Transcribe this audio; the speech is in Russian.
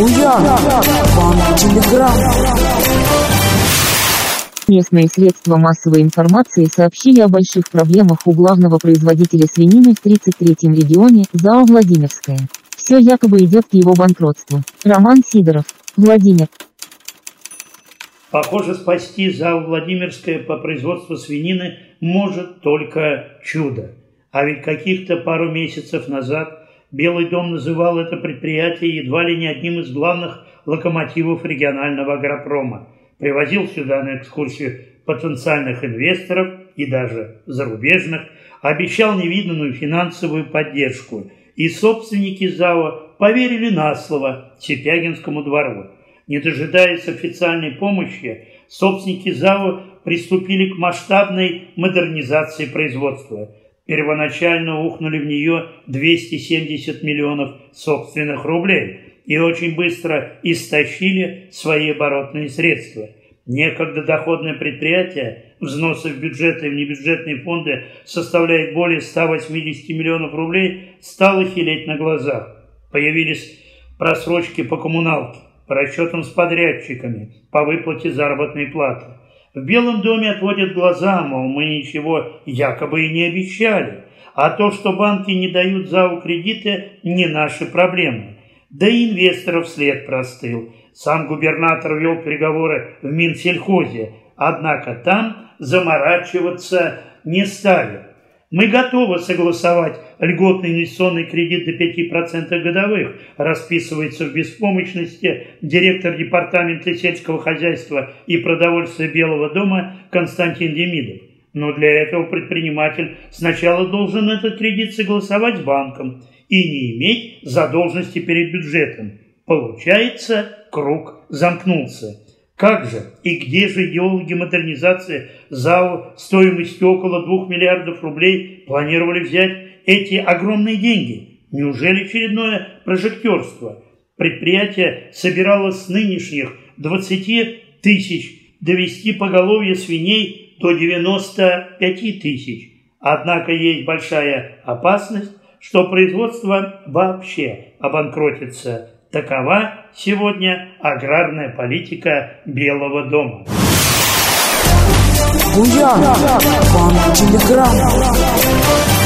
Буян, Банк Телеграм. Местные средства массовой информации сообщили о больших проблемах у главного производителя свинины в 33-м регионе, ЗАО «Владимирская». Все якобы идет к его банкротству. Роман Сидоров, Владимир. Похоже, спасти ЗАО «Владимирская» по производству свинины может только чудо. А ведь каких-то пару месяцев назад Белый дом называл это предприятие едва ли не одним из главных локомотивов регионального агропрома. Привозил сюда на экскурсию потенциальных инвесторов и даже зарубежных, обещал невиданную финансовую поддержку. И собственники ЗАО поверили на слово Сипягинскому двору. Не дожидаясь официальной помощи, собственники ЗАО приступили к масштабной модернизации производства – Первоначально ухнули в нее 270 миллионов собственных рублей и очень быстро истощили свои оборотные средства. Некогда доходное предприятие, взносы в бюджеты и в небюджетные фонды составляет более 180 миллионов рублей, стало хилеть на глазах. Появились просрочки по коммуналке, по расчетам с подрядчиками, по выплате заработной платы. В Белом доме отводят глаза, мол, мы ничего якобы и не обещали. А то, что банки не дают ЗАУ кредиты, не наши проблемы. Да и инвесторов след простыл. Сам губернатор вел переговоры в Минсельхозе, однако там заморачиваться не стали. Мы готовы согласовать льготный инвестиционный кредит до 5% годовых, расписывается в беспомощности директор департамента сельского хозяйства и продовольствия Белого дома Константин Демидов. Но для этого предприниматель сначала должен этот кредит согласовать с банком и не иметь задолженности перед бюджетом. Получается, круг замкнулся. Как же и где же идеологи модернизации ЗАО стоимостью около 2 миллиардов рублей планировали взять эти огромные деньги? Неужели очередное прожектерство? Предприятие собиралось с нынешних 20 тысяч довести поголовье свиней до 95 тысяч. Однако есть большая опасность, что производство вообще обанкротится Такова сегодня аграрная политика Белого дома. Буян, Банк Телеграм.